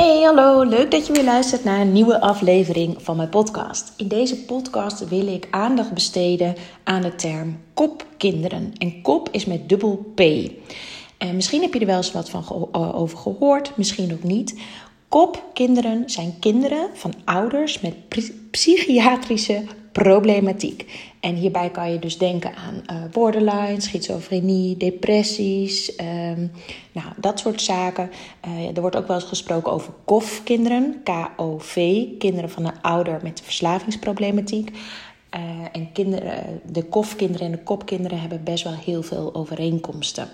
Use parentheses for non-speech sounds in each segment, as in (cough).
Hey, hallo, leuk dat je weer luistert naar een nieuwe aflevering van mijn podcast. In deze podcast wil ik aandacht besteden aan de term kopkinderen. En kop is met dubbel P. En misschien heb je er wel eens wat van over gehoord, misschien ook niet. Kopkinderen zijn kinderen van ouders met psychiatrische problematiek. En hierbij kan je dus denken aan uh, borderline, schizofrenie, depressies, ehm, nou, dat soort zaken. Uh, er wordt ook wel eens gesproken over KOF-kinderen, K-O-V, kinderen van een ouder met verslavingsproblematiek. Uh, en kinderen, de KOF-kinderen en de kopkinderen hebben best wel heel veel overeenkomsten.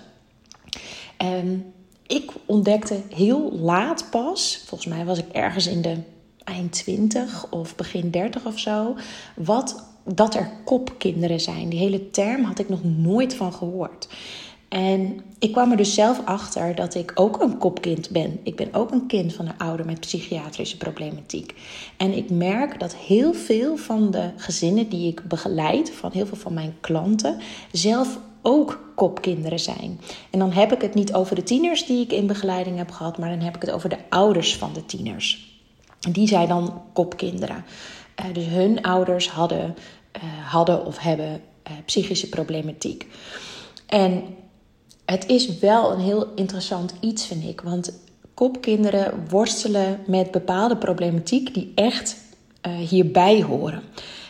Um, ik ontdekte heel laat pas, volgens mij was ik ergens in de eind 20 of begin 30 of zo, wat dat er kopkinderen zijn. Die hele term had ik nog nooit van gehoord. En ik kwam er dus zelf achter dat ik ook een kopkind ben. Ik ben ook een kind van een ouder met psychiatrische problematiek. En ik merk dat heel veel van de gezinnen die ik begeleid, van heel veel van mijn klanten, zelf ook kopkinderen zijn. En dan heb ik het niet over de tieners die ik in begeleiding heb gehad, maar dan heb ik het over de ouders van de tieners. Die zijn dan kopkinderen. Uh, dus hun ouders hadden, uh, hadden of hebben uh, psychische problematiek. En het is wel een heel interessant iets, vind ik. Want kopkinderen worstelen met bepaalde problematiek die echt hierbij horen.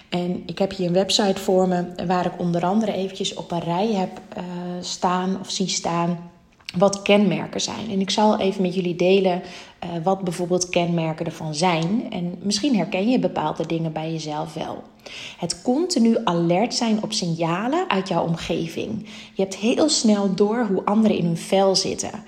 En ik heb hier een website voor me waar ik onder andere eventjes op een rij heb staan of zie staan wat kenmerken zijn. En ik zal even met jullie delen uh, wat bijvoorbeeld kenmerken ervan zijn. En misschien herken je bepaalde dingen bij jezelf wel. Het continu alert zijn op signalen uit jouw omgeving. Je hebt heel snel door hoe anderen in hun vel zitten.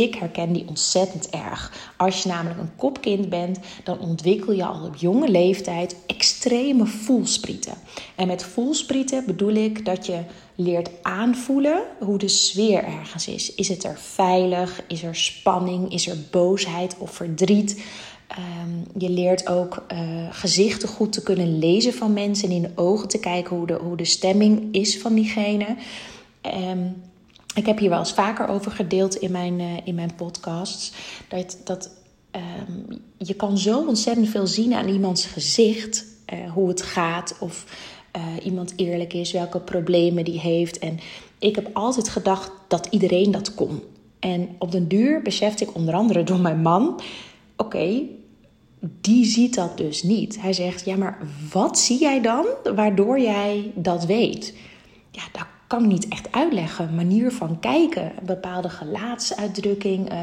Ik herken die ontzettend erg. Als je namelijk een kopkind bent, dan ontwikkel je al op jonge leeftijd extreme voelsprieten. En met voelsprieten bedoel ik dat je leert aanvoelen hoe de sfeer ergens is. Is het er veilig? Is er spanning? Is er boosheid of verdriet? Um, je leert ook uh, gezichten goed te kunnen lezen van mensen en in de ogen te kijken hoe de, hoe de stemming is van diegene. Um, ik heb hier wel eens vaker over gedeeld in mijn, uh, in mijn podcasts. Dat, dat um, je kan zo ontzettend veel zien aan iemands gezicht. Uh, hoe het gaat of uh, iemand eerlijk is, welke problemen die heeft. En ik heb altijd gedacht dat iedereen dat kon. En op den duur besefte ik onder andere door mijn man: oké, die ziet dat dus niet. Hij zegt: ja, maar wat zie jij dan waardoor jij dat weet? Ja, dat kan niet echt uitleggen. Manier van kijken, een bepaalde gelaatsuitdrukking. Uh,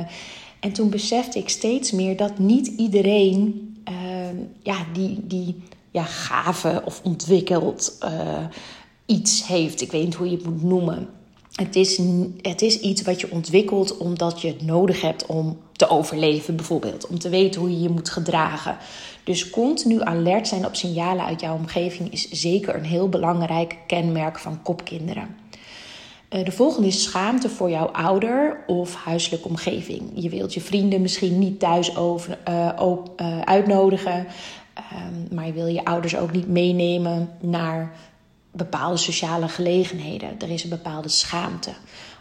en toen besefte ik steeds meer dat niet iedereen uh, ja, die, die ja, gave of ontwikkeld uh, iets heeft. Ik weet niet hoe je het moet noemen. Het is, het is iets wat je ontwikkelt omdat je het nodig hebt om te overleven, bijvoorbeeld. Om te weten hoe je je moet gedragen. Dus continu alert zijn op signalen uit jouw omgeving is zeker een heel belangrijk kenmerk van kopkinderen. Eh, de volgende is schaamte voor jouw ouder of huiselijke omgeving. Je wilt je vrienden misschien niet thuis over, uh, uh, uitnodigen. Um, maar je wil je ouders ook niet meenemen naar bepaalde sociale gelegenheden. Er is een bepaalde schaamte.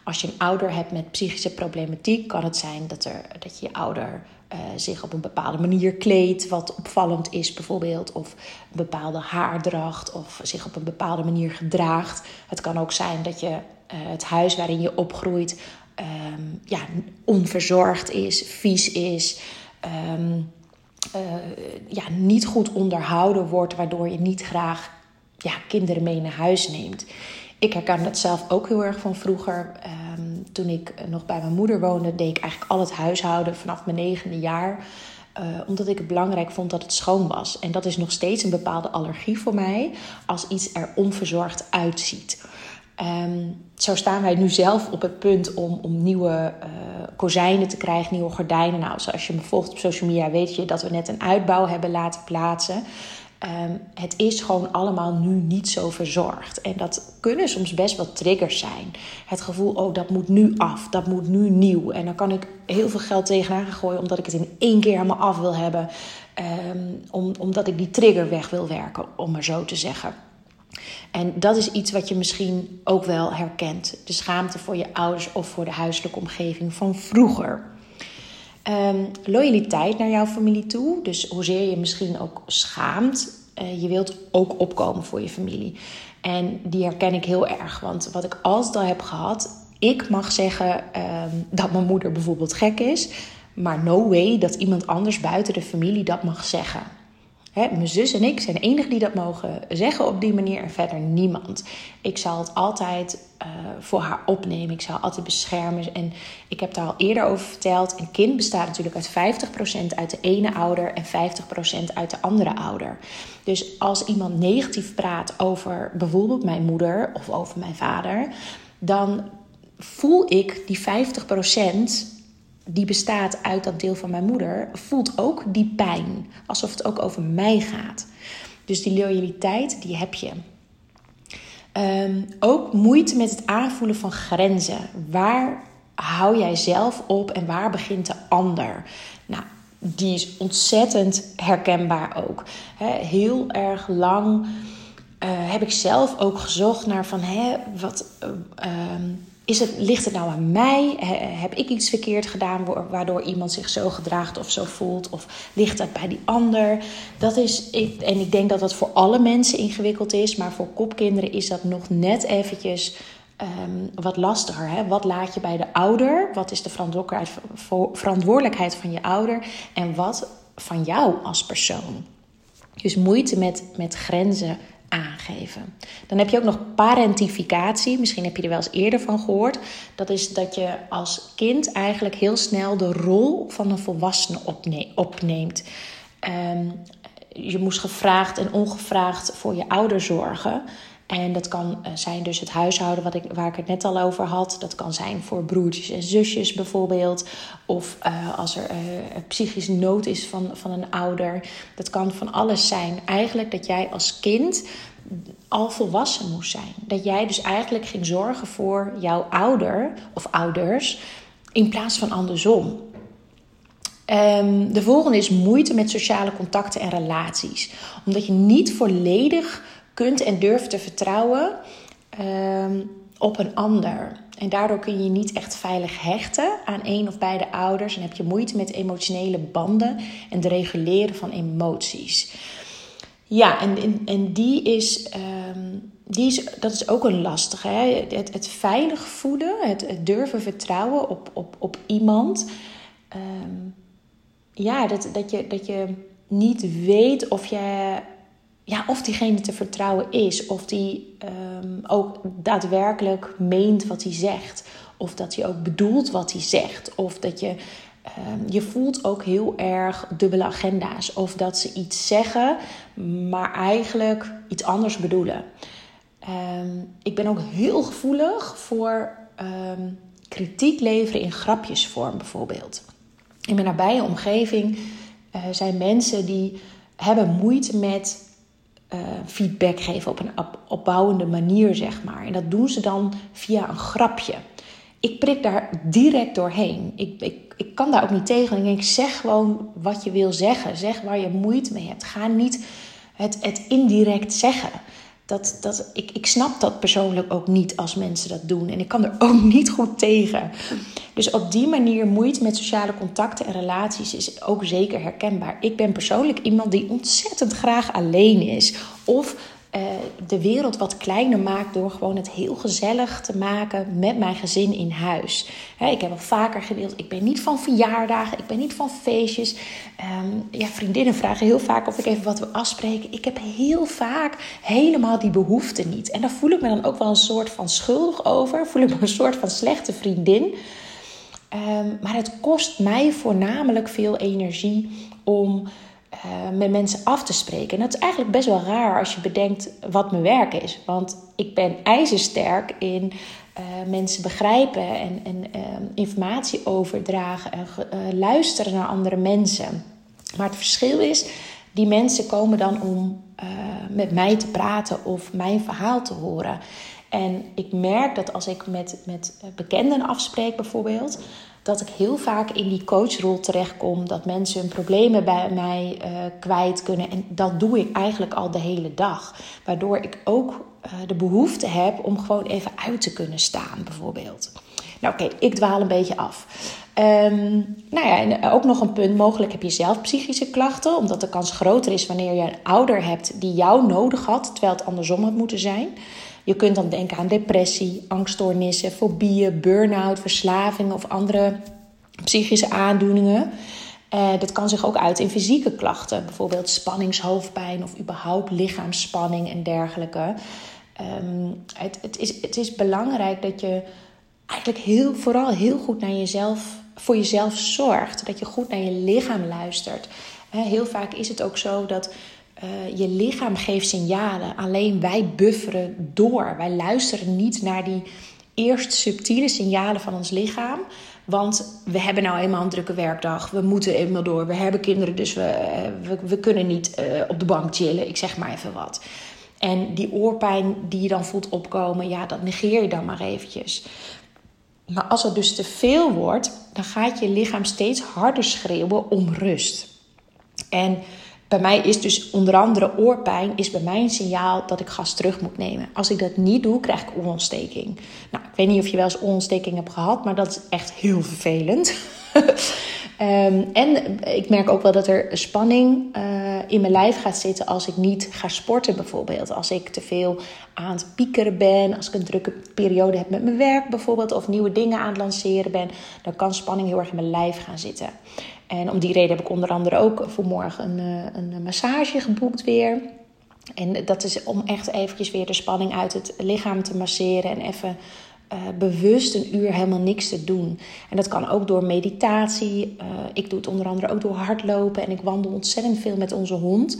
Als je een ouder hebt met psychische problematiek, kan het zijn dat, er, dat je ouder uh, zich op een bepaalde manier kleedt, wat opvallend is bijvoorbeeld, of een bepaalde haardracht, of zich op een bepaalde manier gedraagt. Het kan ook zijn dat je uh, het huis waarin je opgroeit um, ja, onverzorgd is, vies is. Um, uh, ja, niet goed onderhouden wordt, waardoor je niet graag ja, kinderen mee naar huis neemt. Ik herken dat zelf ook heel erg van vroeger. Um, toen ik nog bij mijn moeder woonde, deed ik eigenlijk al het huishouden vanaf mijn negende jaar. Uh, omdat ik het belangrijk vond dat het schoon was. En dat is nog steeds een bepaalde allergie voor mij als iets er onverzorgd uitziet. Um, zo staan wij nu zelf op het punt om, om nieuwe uh, kozijnen te krijgen, nieuwe gordijnen. Nou, zoals je me volgt op social media, weet je dat we net een uitbouw hebben laten plaatsen. Um, het is gewoon allemaal nu niet zo verzorgd. En dat kunnen soms best wel triggers zijn. Het gevoel, oh, dat moet nu af, dat moet nu nieuw. En dan kan ik heel veel geld tegenaan gooien omdat ik het in één keer helemaal af wil hebben. Um, om, omdat ik die trigger weg wil werken, om maar zo te zeggen. En dat is iets wat je misschien ook wel herkent. De schaamte voor je ouders of voor de huiselijke omgeving van vroeger. Ehm, loyaliteit naar jouw familie toe. Dus hoezeer je misschien ook schaamt. Uh, je wilt ook opkomen voor je familie. En die herken ik heel erg. Want wat ik altijd al heb gehad. Ik mag zeggen ehm, dat mijn moeder bijvoorbeeld gek is. Maar no way dat iemand anders buiten de familie dat mag zeggen. Hè, mijn zus en ik zijn de enigen die dat mogen zeggen op die manier en verder niemand. Ik zal het altijd uh, voor haar opnemen. Ik zal altijd beschermen. En ik heb daar al eerder over verteld. Een kind bestaat natuurlijk uit 50% uit de ene ouder en 50% uit de andere ouder. Dus als iemand negatief praat over bijvoorbeeld mijn moeder of over mijn vader, dan voel ik die 50% die bestaat uit dat deel van mijn moeder, voelt ook die pijn. Alsof het ook over mij gaat. Dus die loyaliteit, die heb je. Um, ook moeite met het aanvoelen van grenzen. Waar hou jij zelf op en waar begint de ander? Nou, die is ontzettend herkenbaar ook. heel erg lang uh, heb ik zelf ook gezocht naar van hè, wat. Uh, is het, ligt het nou aan mij? Heb ik iets verkeerd gedaan waardoor iemand zich zo gedraagt of zo voelt? Of ligt dat bij die ander? Dat is, en ik denk dat dat voor alle mensen ingewikkeld is, maar voor kopkinderen is dat nog net eventjes um, wat lastiger. Hè? Wat laat je bij de ouder? Wat is de verantwoordelijkheid van je ouder? En wat van jou als persoon? Dus moeite met, met grenzen aangeven. Dan heb je ook nog parentificatie. Misschien heb je er wel eens eerder van gehoord. Dat is dat je als kind eigenlijk heel snel de rol van een volwassene opneemt. Um, je moest gevraagd en ongevraagd voor je ouder zorgen. En dat kan eh, zijn dus het huishouden wat ik, waar ik het net al over had. Dat kan zijn voor broertjes en zusjes bijvoorbeeld. Of uh, als er uh, psychische nood is van, van een ouder. Dat kan van alles zijn. Eigenlijk dat jij als kind al volwassen moest zijn. Dat jij dus eigenlijk ging zorgen voor jouw ouder of ouders in plaats van andersom. Um, de volgende is moeite met sociale contacten en relaties. Omdat je niet volledig kunt en durft te vertrouwen um, op een ander. En daardoor kun je niet echt veilig hechten aan een of beide ouders. En heb je moeite met emotionele banden en het reguleren van emoties. Ja, en, en, die, is, um, die is, dat is ook een lastige. Hè? Het, het veilig voelen, het, durven vertrouwen op, op, op iemand. Um, ja, dat, dat, je, dat je niet weet of je ja, of diegene te vertrouwen is, of die um, ook daadwerkelijk meent wat hij zegt, of dat hij ook bedoelt wat hij zegt, of dat je um, je voelt ook heel erg dubbele agenda's, of dat ze iets zeggen, maar eigenlijk iets anders bedoelen. Um, ik ben ook heel gevoelig voor kritiek leveren in grapjesvorm, bijvoorbeeld. In mijn nabije omgeving uh, zijn mensen die hebben moeite met uh, feedback geven op een opbouwende manier, zeg maar. En dat doen ze dan via een grapje. Ik prik daar direct doorheen. Ik, ik, ik kan daar ook niet tegen. Ik denk, zeg gewoon wat je wil zeggen. Zeg waar je moeite mee hebt. Ga niet het, het indirect zeggen. Dat, dat, ik, ik snap dat persoonlijk ook niet als mensen dat doen. En ik kan er (laughs) ook niet goed tegen. Dus op die manier moeite met sociale contacten en relaties is ook zeker herkenbaar. Ik ben persoonlijk iemand die ontzettend graag alleen is. Of de wereld wat kleiner maakt door gewoon het heel gezellig te maken met mijn gezin in huis. ik heb al vaker gedeeld, ik ben niet van verjaardagen, ik ben niet van feestjes. Um, ja, vriendinnen vragen heel vaak of ik even wat wil afspreken. Ik heb heel vaak helemaal die behoefte niet. En daar voel ik me dan ook wel een soort van schuldig over. Voel ik me een soort van slechte vriendin. Um, maar het kost mij voornamelijk veel energie om uh, met mensen af te spreken. En dat is eigenlijk best wel raar als je bedenkt wat mijn werk is. Want ik ben ijzersterk in uh, mensen begrijpen en, en uh, informatie overdragen en luisteren naar andere mensen. Maar het verschil is, die mensen komen dan om met mij te praten of mijn verhaal te horen. En ik merk dat als ik met, met bekenden afspreek bijvoorbeeld, dat ik heel vaak in die coachrol terechtkom. Dat mensen hun problemen bij mij uh, kwijt kunnen. En dat doe ik eigenlijk al de hele dag. Waardoor ik ook uh, de behoefte heb om gewoon even uit te kunnen staan, bijvoorbeeld. Nou oké, ik dwaal een beetje af. Um, nou ja, en ook nog een punt. Mogelijk heb je zelf psychische klachten, omdat de kans groter is wanneer je een ouder hebt die jou nodig had, terwijl het andersom had moeten zijn. Je kunt dan denken aan depressie, angststoornissen, fobieën, burn-out, verslaving of andere psychische aandoeningen. Uh, dat kan zich ook uit in fysieke klachten, bijvoorbeeld spanningshoofdpijn of überhaupt lichaamsspanning en dergelijke. Um, het, het, is, het is belangrijk dat je eigenlijk heel, vooral heel goed naar jezelf, voor jezelf zorgt. Dat je goed naar je lichaam luistert. Heel vaak is het ook zo dat uh, je lichaam geeft signalen. Alleen wij bufferen door. Wij luisteren niet naar die eerst subtiele signalen van ons lichaam. Want we hebben nou eenmaal een drukke werkdag. We moeten eenmaal door. We hebben kinderen, dus we, eh, we, kunnen niet uh, op de bank chillen. Ik zeg maar even wat. En die oorpijn die je dan voelt opkomen, ja, dat negeer je dan maar eventjes. Maar als het dus te veel wordt, dan gaat je lichaam steeds harder schreeuwen om rust. En bij mij is dus onder andere oorpijn is bij mij een signaal dat ik gas terug moet nemen. Als ik dat niet doe, krijg ik oorontsteking. Nou, ik weet niet of je wel eens oorontsteking hebt gehad, maar dat is echt heel vervelend. um, (laughs) en ik merk ook wel dat er spanning uh, in mijn lijf gaat zitten als ik niet ga sporten bijvoorbeeld. Als ik te veel aan het piekeren ben, als ik een drukke periode heb met mijn werk bijvoorbeeld, of nieuwe dingen aan het lanceren ben, dan kan spanning heel erg in mijn lijf gaan zitten. En om die reden heb ik onder andere ook voor morgen een, eh, een massage geboekt weer. En dat is om echt eventjes weer de spanning uit het lichaam te masseren en even uh, bewust een uur helemaal niks te doen. En dat kan ook door meditatie. Uh, ik doe het onder andere ook door hardlopen en ik wandel ontzettend veel met onze hond.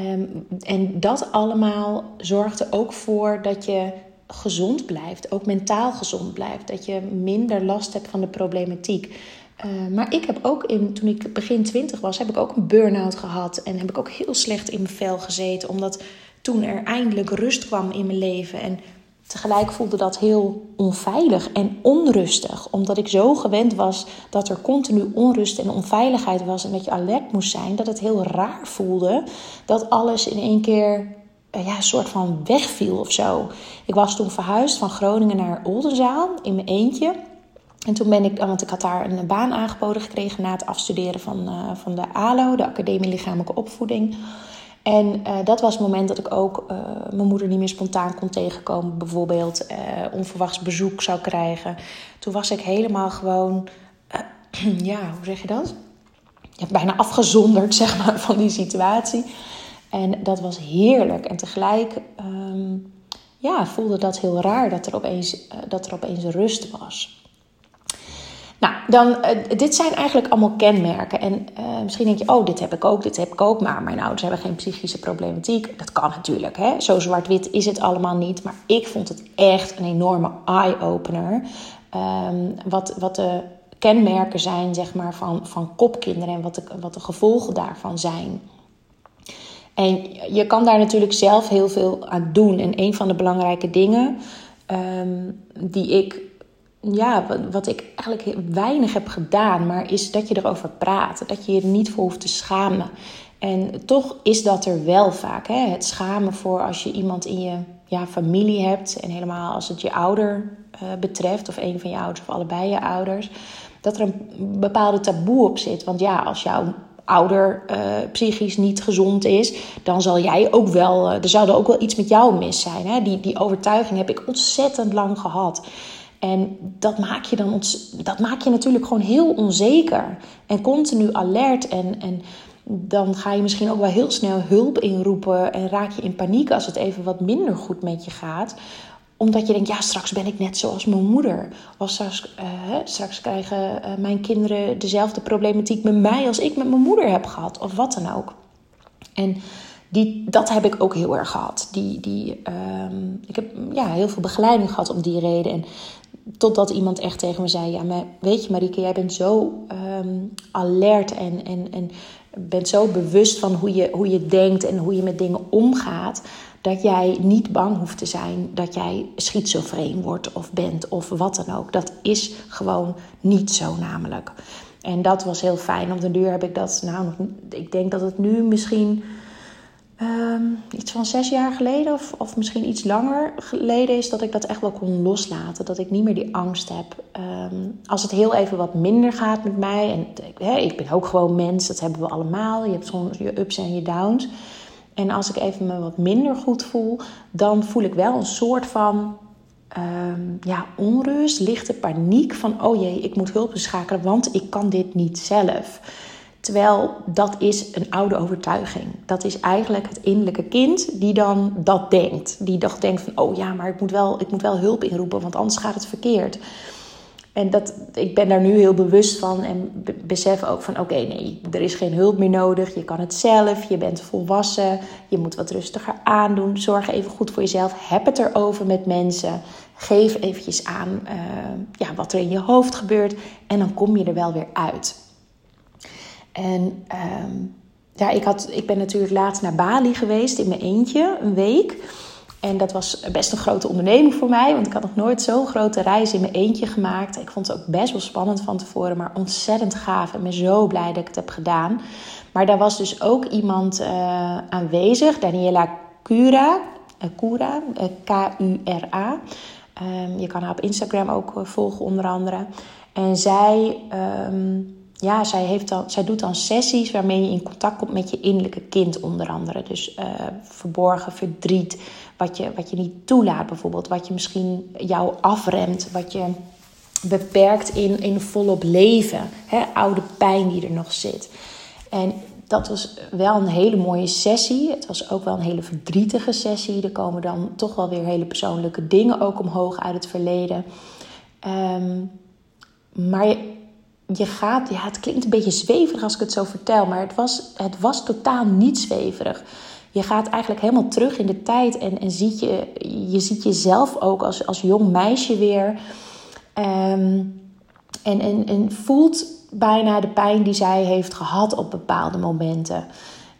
Um, en dat allemaal zorgt er ook voor dat je gezond blijft, ook mentaal gezond blijft, dat je minder last hebt van de problematiek. Uh, maar ik heb ook in, toen ik begin twintig was, heb ik ook een burn-out gehad. En heb ik ook heel slecht in mijn vel gezeten. Omdat toen er eindelijk rust kwam in mijn leven. En tegelijk voelde dat heel onveilig en onrustig. Omdat ik zo gewend was dat er continu onrust en onveiligheid was. En dat je alert moest zijn. Dat het heel raar voelde dat alles in één keer uh, ja, een soort van wegviel of zo. Ik was toen verhuisd van Groningen naar Oldenzaal in mijn eentje. En toen ben ik, want ik had daar een baan aangeboden gekregen na het afstuderen van, uh, van de ALO, de Academie Lichamelijke Opvoeding. En uh, dat was het moment dat ik ook uh, mijn moeder niet meer spontaan kon tegenkomen. Bijvoorbeeld onverwachts bezoek zou krijgen. Toen was ik helemaal gewoon, (clears throat) ja, hoe zeg je dat? Ja, bijna afgezonderd, zeg maar, van die situatie. En dat was heerlijk. En tegelijk um, ja, voelde dat heel raar dat er opeens, dat er opeens rust was. Nou, dan, uh, dit zijn eigenlijk allemaal kenmerken. En uh, misschien denk je, oh, dit heb ik ook, dit heb ik ook. Maar mijn ouders hebben geen psychische problematiek. Dat kan natuurlijk, hè. Zo zwart-wit is het allemaal niet. Maar ik vond het echt een enorme eye-opener. Um, wat, wat de kenmerken zijn, zeg maar, van, van kopkinderen. En wat de, wat de gevolgen daarvan zijn. En je kan daar natuurlijk zelf heel veel aan doen. En een van de belangrijke dingen um, die ik ja, wat ik eigenlijk weinig heb gedaan, maar is dat je erover praat. Dat je je er niet voor hoeft te schamen. En toch is dat er wel vaak. Hè? Het schamen voor als je iemand in je ja, familie hebt. En helemaal als het je ouder uh, betreft, of een van je ouders of allebei je ouders. Dat er een bepaalde taboe op zit. Want ja, als jouw ouder uh, psychisch niet gezond is, dan zal jij ook wel. Uh, er zou ook wel iets met jou mis zijn. Hè? Die, die overtuiging heb ik ontzettend lang gehad. En dat maak je dan dat maak je natuurlijk gewoon heel onzeker. En continu alert. En, en dan ga je misschien ook wel heel snel hulp inroepen. En raak je in paniek als het even wat minder goed met je gaat omdat je denkt, ja, straks ben ik net zoals mijn moeder. Of straks, uh, straks krijgen uh, mijn kinderen dezelfde problematiek met mij als ik met mijn moeder heb gehad. Of wat dan ook. En die, dat heb ik ook heel erg gehad. Die, die, um, ik heb ja, heel veel begeleiding gehad om die reden. En Totdat iemand echt tegen me zei: Ja, maar weet je, Marieke, jij bent zo um, alert en, en, en bent zo bewust van hoe je, hoe je denkt en hoe je met dingen omgaat. Dat jij niet bang hoeft te zijn dat jij schizofreen wordt of bent of wat dan ook. Dat is gewoon niet zo, namelijk. En dat was heel fijn. Op de duur heb ik dat, nou, ik denk dat het nu misschien Ehm, iets van zes jaar geleden, of, of misschien iets langer geleden, is dat ik dat echt wel kon loslaten. Dat ik niet meer die angst heb. Ehm, als het heel even wat minder gaat met mij, en ik ben ook gewoon mens, dat hebben we allemaal. Je hebt soms je ups en je downs. En als ik even me wat minder goed voel, dan voel ik wel een soort van um, ja, onrust, lichte paniek van oh jee, ik moet hulp schakelen, want ik kan dit niet zelf. Terwijl dat is een oude overtuiging. Dat is eigenlijk het innerlijke kind die dan dat denkt. Die toch denkt van, oh ja, maar ik moet wel, ik moet wel hulp inroepen, want anders gaat het verkeerd. En dat, ik ben daar nu heel bewust van en besef ook van: oké, nee, er is geen hulp meer nodig. Je kan het zelf, je bent volwassen, je moet wat rustiger aandoen. Zorg even goed voor jezelf. Heb het erover met mensen. Geef eventjes aan uh, ja, wat er in je hoofd gebeurt en dan kom je er wel weer uit. En uh, ja, ik, had, ik ben natuurlijk laatst naar Bali geweest in mijn eentje, een week. En dat was best een grote onderneming voor mij, want ik had nog nooit zo'n grote reis in mijn eentje gemaakt. Ik vond het ook best wel spannend van tevoren, maar ontzettend gaaf. En ben zo blij dat ik het heb gedaan. Maar daar was dus ook iemand uh, aanwezig, Daniela Cura, uh, Cura, uh, K-U-R-A. Um, je kan haar op Instagram ook volgen, onder andere. En zij. Um, ja, zij, heeft dan, zij doet dan sessies waarmee je in contact komt met je innerlijke kind, onder andere. Dus uh, verborgen verdriet, wat je, wat je niet toelaat bijvoorbeeld, wat je misschien jou afremt, wat je beperkt in, in volop leven, hè, oude pijn die er nog zit. En dat was wel een hele mooie sessie. Het was ook wel een hele verdrietige sessie. Er komen dan toch wel weer hele persoonlijke dingen ook omhoog uit het verleden. Um, maar je gaat, ja, het klinkt een beetje zweverig als ik het zo vertel, maar het was, het was totaal niet zweverig. Je gaat eigenlijk helemaal terug in de tijd en, en ziet je, je ziet jezelf ook als, als jong meisje weer. Um, en, en, en voelt bijna de pijn die zij heeft gehad op bepaalde momenten.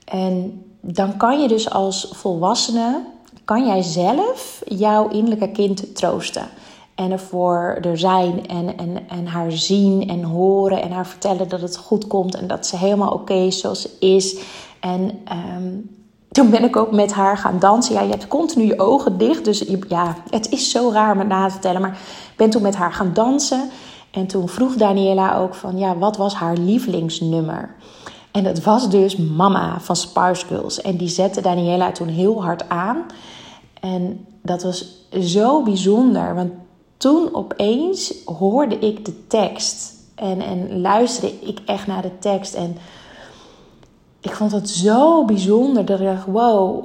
En dan kan je dus als volwassene, kan jij zelf jouw innerlijke kind troosten en ervoor er zijn en, en, en haar zien en horen en haar vertellen dat het goed komt en dat ze helemaal oké is zoals ze is. En um, toen ben ik ook met haar gaan dansen. Ja, je hebt continu je ogen dicht, dus ja, het is zo raar me na te vertellen. Maar ik ben toen met haar gaan dansen en toen vroeg Daniela ook van, ja, wat was haar lievelingsnummer? En dat was dus Mama van Spice Girls. En die zette Daniela toen heel hard aan. En dat was zo bijzonder, want toen opeens hoorde ik de tekst. En, en luisterde ik echt naar de tekst. En ik vond het zo bijzonder dat ik dacht: wow,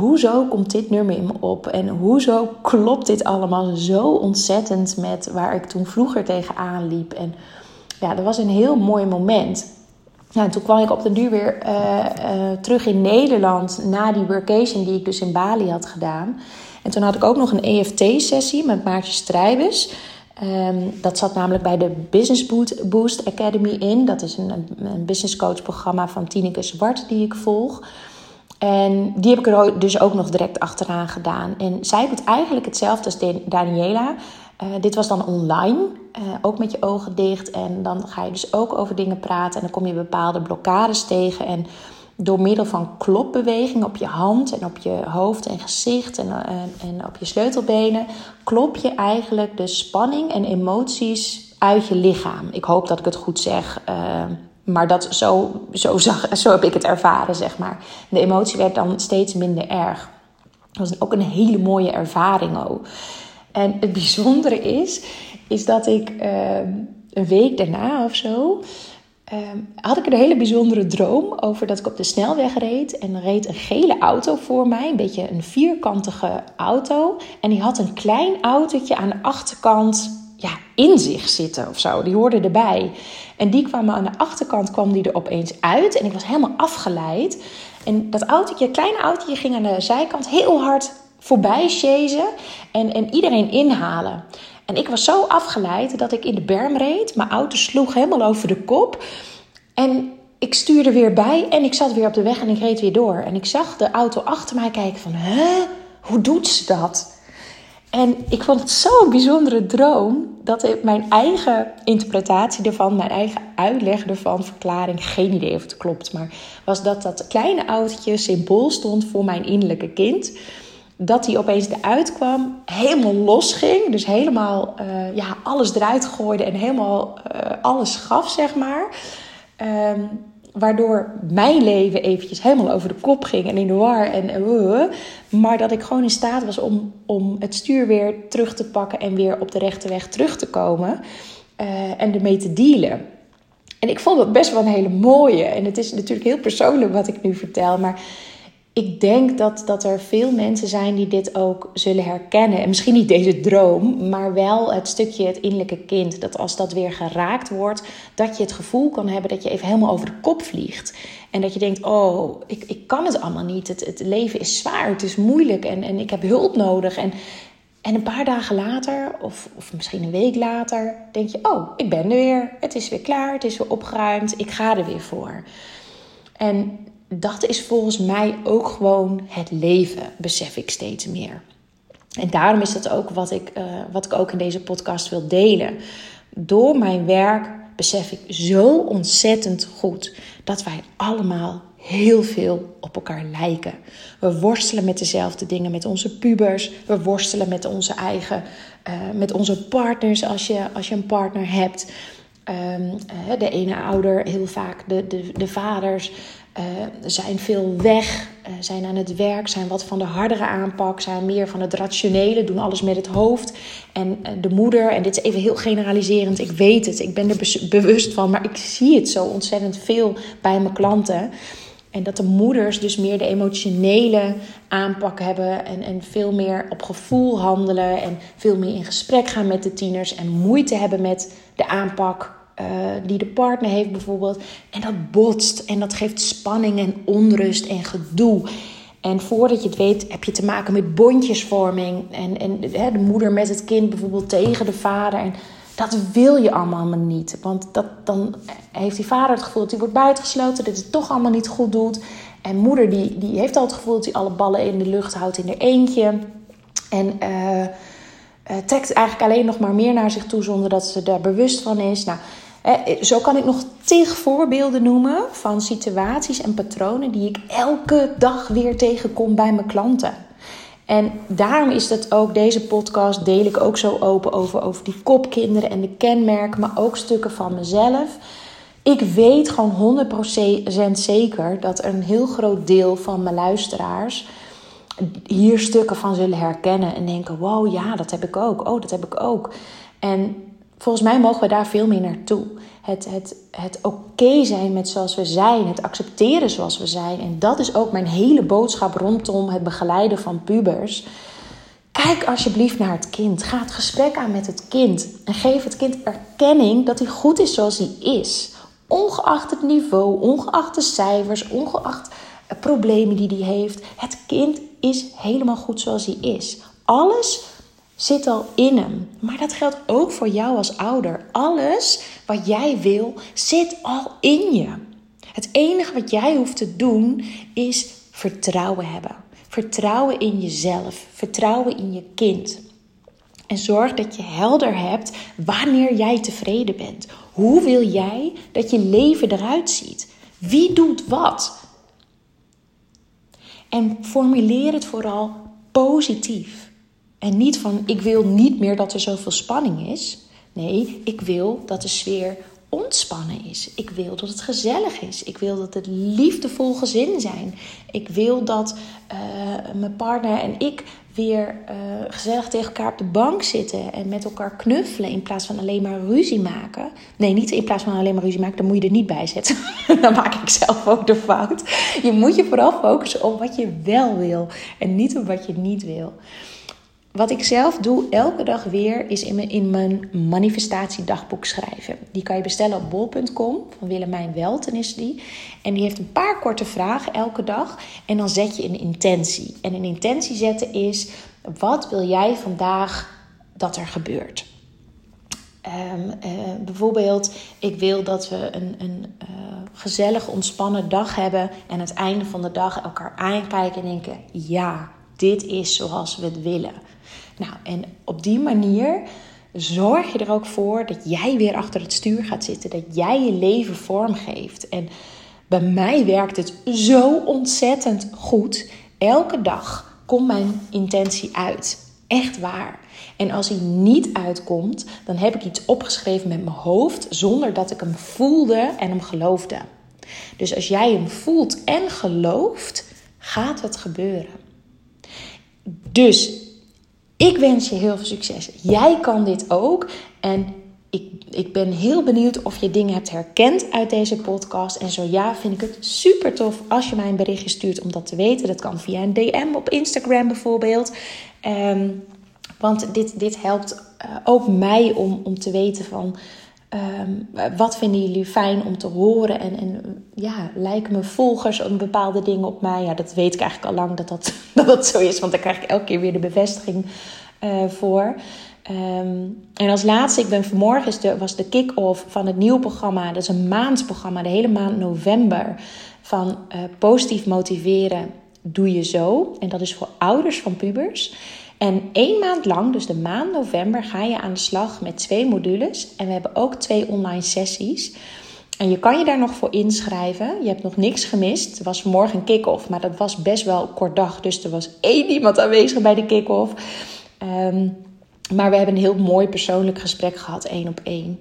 hoezo komt dit nummer in me op? En hoezo klopt dit allemaal zo ontzettend met waar ik toen vroeger tegenaan liep? En ja, dat was een heel mooi moment. Nou, toen kwam ik op de duur weer uh, uh, terug in Nederland na die workation die ik dus in Bali had gedaan. En toen had ik ook nog een EFT-sessie met Maartje Strijbes. Um, dat zat namelijk bij de Business Boost Academy in. Dat is een, een business coach programma van Tineke Zwart die ik volg. En die heb ik er dus ook nog direct achteraan gedaan. En zij doet eigenlijk hetzelfde als Daniela. Uh, dit was dan online, uh, ook met je ogen dicht. En dan ga je dus ook over dingen praten. En dan kom je bepaalde blokkades tegen. En door middel van klopbeweging op je hand en op je hoofd en gezicht en, en, en, op je sleutelbenen, klop je eigenlijk de spanning en emoties uit je lichaam. Ik hoop dat ik het goed zeg. Uh, maar dat, zo, zo, zag, (laughs) zo heb ik het ervaren, zeg maar. De emotie werd dan steeds minder erg. Dat was ook een hele mooie ervaring ook. En het bijzondere is, is dat ik uh, een week daarna of zo Um, had ik een hele bijzondere droom over dat ik op de snelweg reed. En er reed een gele auto voor mij, een beetje een vierkantige auto. En die had een klein autootje aan de achterkant ja, in zich zitten of zo. Die hoorde erbij. En die kwam aan de achterkant kwam die er opeens uit. En ik was helemaal afgeleid. En dat autootje, kleine autootje, ging aan de zijkant heel hard voorbij chasen. En, en iedereen inhalen. En ik was zo afgeleid dat ik in de berm reed. Mijn auto sloeg helemaal over de kop. En ik stuurde weer bij en ik zat weer op de weg en ik reed weer door. En ik zag de auto achter mij kijken van, hè, hoe doet ze dat? En ik vond het zo'n bijzondere droom dat mijn eigen interpretatie ervan, mijn eigen uitleg ervan, verklaring, geen idee of het klopt, maar was dat dat kleine autootje symbool stond voor mijn innerlijke kind. Dat hij opeens eruit kwam, helemaal los ging. Dus helemaal uh, ja, alles eruit gooide en helemaal uh, alles gaf, zeg maar. Um, waardoor mijn leven eventjes helemaal over de kop ging en in de war. En, uh, maar dat ik gewoon in staat was om, om het stuur weer terug te pakken en weer op de rechte weg terug te komen. En ermee te dealen. En ik vond het best wel een hele mooie. En het is natuurlijk heel persoonlijk wat ik nu vertel. Maar ik denk dat, dat er veel mensen zijn die dit ook zullen herkennen. En misschien niet deze droom, maar wel het stukje het innerlijke kind. Dat als dat weer geraakt wordt, dat je het gevoel kan hebben dat je even helemaal over de kop vliegt. En dat je denkt, oh, ik, ik kan het allemaal niet. Het, het leven is zwaar, het is moeilijk en, en ik heb hulp nodig. En, en een paar dagen later, of, of misschien een week later, denk je, oh, ik ben er weer. Het is weer klaar, het is weer opgeruimd, ik ga er weer voor. En dat is volgens mij ook gewoon het leven, besef ik steeds meer. En daarom is dat ook wat ik, uh, wat ik ook in deze podcast wil delen. Door mijn werk besef ik zo ontzettend goed dat wij allemaal heel veel op elkaar lijken. We worstelen met dezelfde dingen met onze pubers. We worstelen met onze eigen, uh, met onze partners als je, als je een partner hebt. Um, de ene ouder, heel vaak de, de, de vaders. Uh, zijn veel weg, uh, zijn aan het werk, zijn wat van de hardere aanpak, zijn meer van het rationele, doen alles met het hoofd. En uh, de moeder, en dit is even heel generaliserend, ik weet het, ik ben er bewust van, maar ik zie het zo ontzettend veel bij mijn klanten. En dat de moeders dus meer de emotionele aanpak hebben en, en veel meer op gevoel handelen en veel meer in gesprek gaan met de tieners en moeite hebben met de aanpak uh, die de partner heeft bijvoorbeeld. En dat botst en dat geeft spanning en onrust en gedoe. En voordat je het weet heb je te maken met bondjesvorming. En, en hè, de moeder met het kind bijvoorbeeld tegen de vader. En dat wil je allemaal niet. Want dat, dan heeft die vader het gevoel dat hij wordt buitengesloten. Dat het toch allemaal niet goed doet. En moeder die, die heeft al het gevoel dat hij alle ballen in de lucht houdt in er eentje. En... Uh, trekt eigenlijk alleen nog maar meer naar zich toe zonder dat ze daar bewust van is. Nou, zo kan ik nog tig voorbeelden noemen van situaties en patronen die ik elke dag weer tegenkom bij mijn klanten. En daarom is dat ook, deze podcast deel ik ook zo open over, over die kopkinderen en de kenmerken, maar ook stukken van mezelf. Ik weet gewoon 100% zeker dat een heel groot deel van mijn luisteraars hier stukken van zullen herkennen en denken: wow, ja, dat heb ik ook. Oh, dat heb ik ook. En volgens mij mogen we daar veel meer naartoe. Het, het, het oké zijn met zoals we zijn, het accepteren zoals we zijn. En dat is ook mijn hele boodschap rondom het begeleiden van pubers. Kijk alsjeblieft naar het kind. Ga het gesprek aan met het kind. En geef het kind erkenning dat hij goed is zoals hij is. Ongeacht het niveau, ongeacht de cijfers, ongeacht problemen die hij heeft. Het kind is helemaal goed zoals hij is. Alles zit al in hem. Maar dat geldt ook voor jou als ouder. Alles wat jij wil zit al in je. Het enige wat jij hoeft te doen is vertrouwen hebben. Vertrouwen in jezelf. Vertrouwen in je kind. En zorg dat je helder hebt wanneer jij tevreden bent. Hoe wil jij dat je leven eruit ziet? Wie doet wat? En formuleer het vooral positief. En niet van ik wil niet meer dat er zoveel spanning is. Nee, ik wil dat de sfeer ontspannen is. Ik wil dat het gezellig is. Ik wil dat het liefdevol gezin zijn. Ik wil dat uh, mijn partner en ik weer uh, gezellig tegen elkaar op de bank zitten en met elkaar knuffelen in plaats van alleen maar ruzie maken. Nee, niet in plaats van alleen maar ruzie maken, dan moet je er niet bij zetten. (laughs) dan maak ik zelf ook de fout. Je moet je vooral focussen op wat je wel wil en niet op wat je niet wil. Wat ik zelf doe elke dag weer is in mijn, in mijn manifestatiedagboek schrijven. Die kan je bestellen op bol.com. Van Willemijn Welten is die. En die heeft een paar korte vragen elke dag. En dan zet je een intentie. En een intentie zetten is: wat wil jij vandaag dat er gebeurt? Um, uh, bijvoorbeeld, ik wil dat we een, een uh, gezellig, ontspannen dag hebben. En aan het einde van de dag elkaar aankijken en denken: ja, dit is zoals we het willen. Nou, en op die manier zorg je er ook voor dat jij weer achter het stuur gaat zitten. Dat jij je leven vormgeeft. En bij mij werkt het zo ontzettend goed. Elke dag komt mijn intentie uit. Echt waar. En als hij niet uitkomt, dan heb ik iets opgeschreven met mijn hoofd zonder dat ik hem voelde en hem geloofde. Dus als jij hem voelt en gelooft, gaat het gebeuren. Dus ik wens je heel veel succes. Jij kan dit ook. En ik, ik ben heel benieuwd of je dingen hebt herkend uit deze podcast. En zo ja, vind ik het super tof als je mij een berichtje stuurt om dat te weten. Dat kan via een DM op Instagram bijvoorbeeld. Um, want dit, dit helpt uh, ook mij om, om te weten van um, wat vinden jullie fijn om te horen. En, en ja, lijken mijn volgers een bepaalde dingen op mij. Ja, dat weet ik eigenlijk al lang dat dat, (laughs) dat, dat zo is. Want daar krijg ik elke keer weer de bevestiging uh, voor. Um, en als laatste, ik ben vanmorgen is de, was de kick-off van het nieuwe programma. Dat is een maandprogramma, de hele maand november. Van uh, positief motiveren doe je zo. En dat is voor ouders van pubers. En één maand lang, dus de maand november, ga je aan de slag met twee modules. En we hebben ook twee online sessies. En je kan je daar nog voor inschrijven. Je hebt nog niks gemist. Er was vanmorgen een kick-off, maar dat was best wel een kort dag. Dus er was één iemand aanwezig bij de kick-off. Um, maar we hebben een heel mooi persoonlijk gesprek gehad, één op één.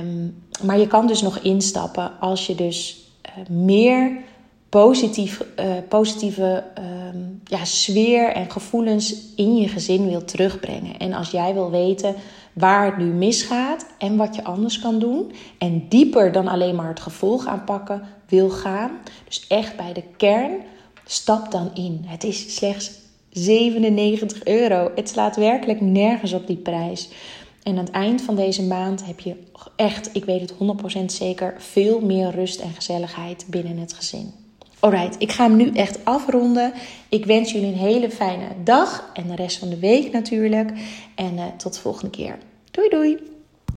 Um, maar je kan dus nog instappen als je dus uh, meer positief, uh, positieve um, ja, sfeer en gevoelens in je gezin wil terugbrengen. En als jij wil weten waar het nu misgaat en wat je anders kan doen. En dieper dan alleen maar het gevolg aanpakken wil gaan. Dus echt bij de kern, stap dan in. Het is slechts 97 euro. Het slaat werkelijk nergens op die prijs. En aan het eind van deze maand heb je echt, ik weet het 100% zeker, veel meer rust en gezelligheid binnen het gezin. Alright, ik ga hem nu echt afronden. Ik wens jullie een hele fijne dag en de rest van de week natuurlijk. En uh, tot de volgende keer. Doei doei!